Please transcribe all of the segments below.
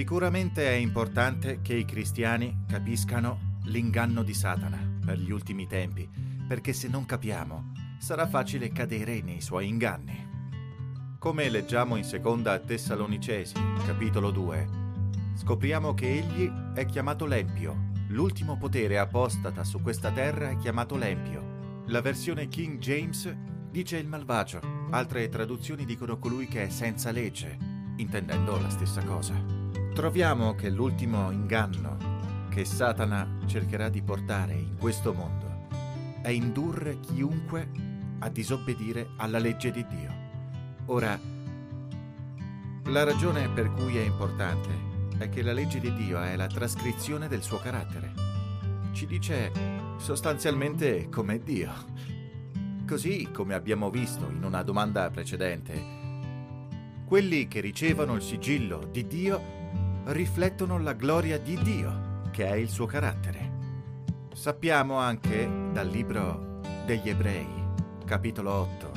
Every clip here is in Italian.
Sicuramente è importante che i cristiani capiscano l'inganno di Satana per gli ultimi tempi, perché se non capiamo sarà facile cadere nei suoi inganni. Come leggiamo in seconda Tessalonicesi, capitolo 2, scopriamo che egli è chiamato l'Empio, l'ultimo potere apostata su questa terra è chiamato l'Empio. La versione King James dice il malvagio, altre traduzioni dicono colui che è senza legge, intendendo la stessa cosa troviamo che l'ultimo inganno che Satana cercherà di portare in questo mondo è indurre chiunque a disobbedire alla legge di Dio. Ora, la ragione per cui è importante è che la legge di Dio è la trascrizione del suo carattere. Ci dice sostanzialmente come Dio. Così come abbiamo visto in una domanda precedente, quelli che ricevono il sigillo di Dio riflettono la gloria di Dio, che è il suo carattere. Sappiamo anche dal libro degli Ebrei, capitolo 8,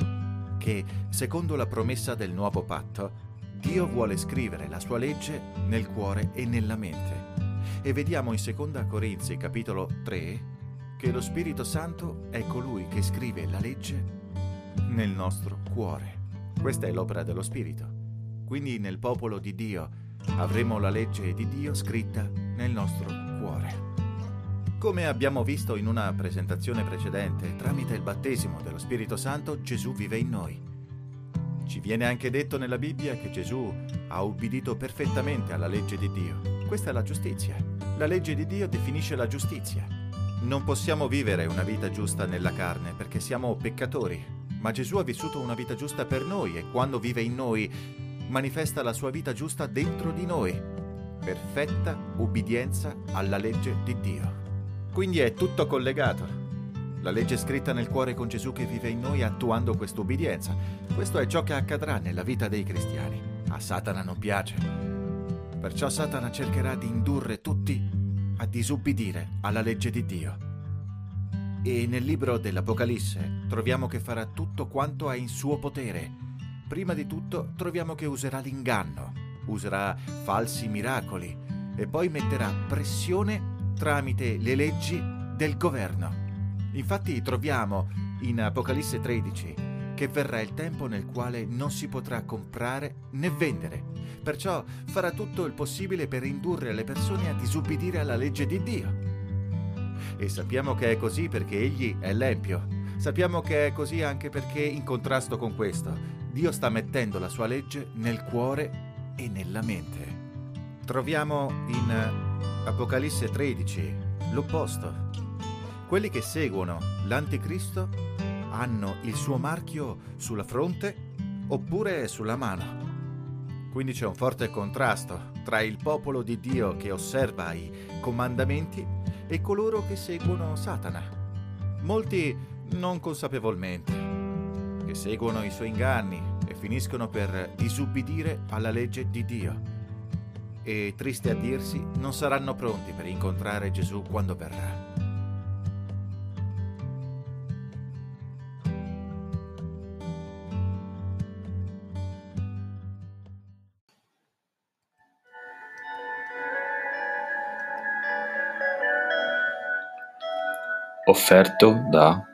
che, secondo la promessa del nuovo patto, Dio vuole scrivere la sua legge nel cuore e nella mente. E vediamo in 2 Corinzi, capitolo 3, che lo Spirito Santo è colui che scrive la legge nel nostro cuore. Questa è l'opera dello Spirito. Quindi nel popolo di Dio avremo la legge di Dio scritta nel nostro cuore. Come abbiamo visto in una presentazione precedente, tramite il battesimo dello Spirito Santo Gesù vive in noi. Ci viene anche detto nella Bibbia che Gesù ha ubbidito perfettamente alla legge di Dio. Questa è la giustizia. La legge di Dio definisce la giustizia. Non possiamo vivere una vita giusta nella carne perché siamo peccatori, ma Gesù ha vissuto una vita giusta per noi e quando vive in noi manifesta la sua vita giusta dentro di noi, perfetta ubbidienza alla legge di Dio. Quindi è tutto collegato. La legge scritta nel cuore con Gesù che vive in noi attuando questa ubbidienza. Questo è ciò che accadrà nella vita dei cristiani. A Satana non piace. Perciò Satana cercherà di indurre tutti a disubbidire alla legge di Dio. E nel libro dell'Apocalisse troviamo che farà tutto quanto ha in suo potere Prima di tutto troviamo che userà l'inganno, userà falsi miracoli e poi metterà pressione tramite le leggi del governo. Infatti troviamo in Apocalisse 13 che verrà il tempo nel quale non si potrà comprare né vendere. Perciò farà tutto il possibile per indurre le persone a disubbidire alla legge di Dio. E sappiamo che è così perché egli è l'empio. Sappiamo che è così anche perché in contrasto con questo Dio sta mettendo la sua legge nel cuore e nella mente. Troviamo in Apocalisse 13 l'opposto. Quelli che seguono l'anticristo hanno il suo marchio sulla fronte oppure sulla mano. Quindi c'è un forte contrasto tra il popolo di Dio che osserva i comandamenti e coloro che seguono Satana. Molti non consapevolmente che seguono i suoi inganni e finiscono per disubbidire alla legge di Dio. E triste a dirsi, non saranno pronti per incontrare Gesù quando verrà. Offerto da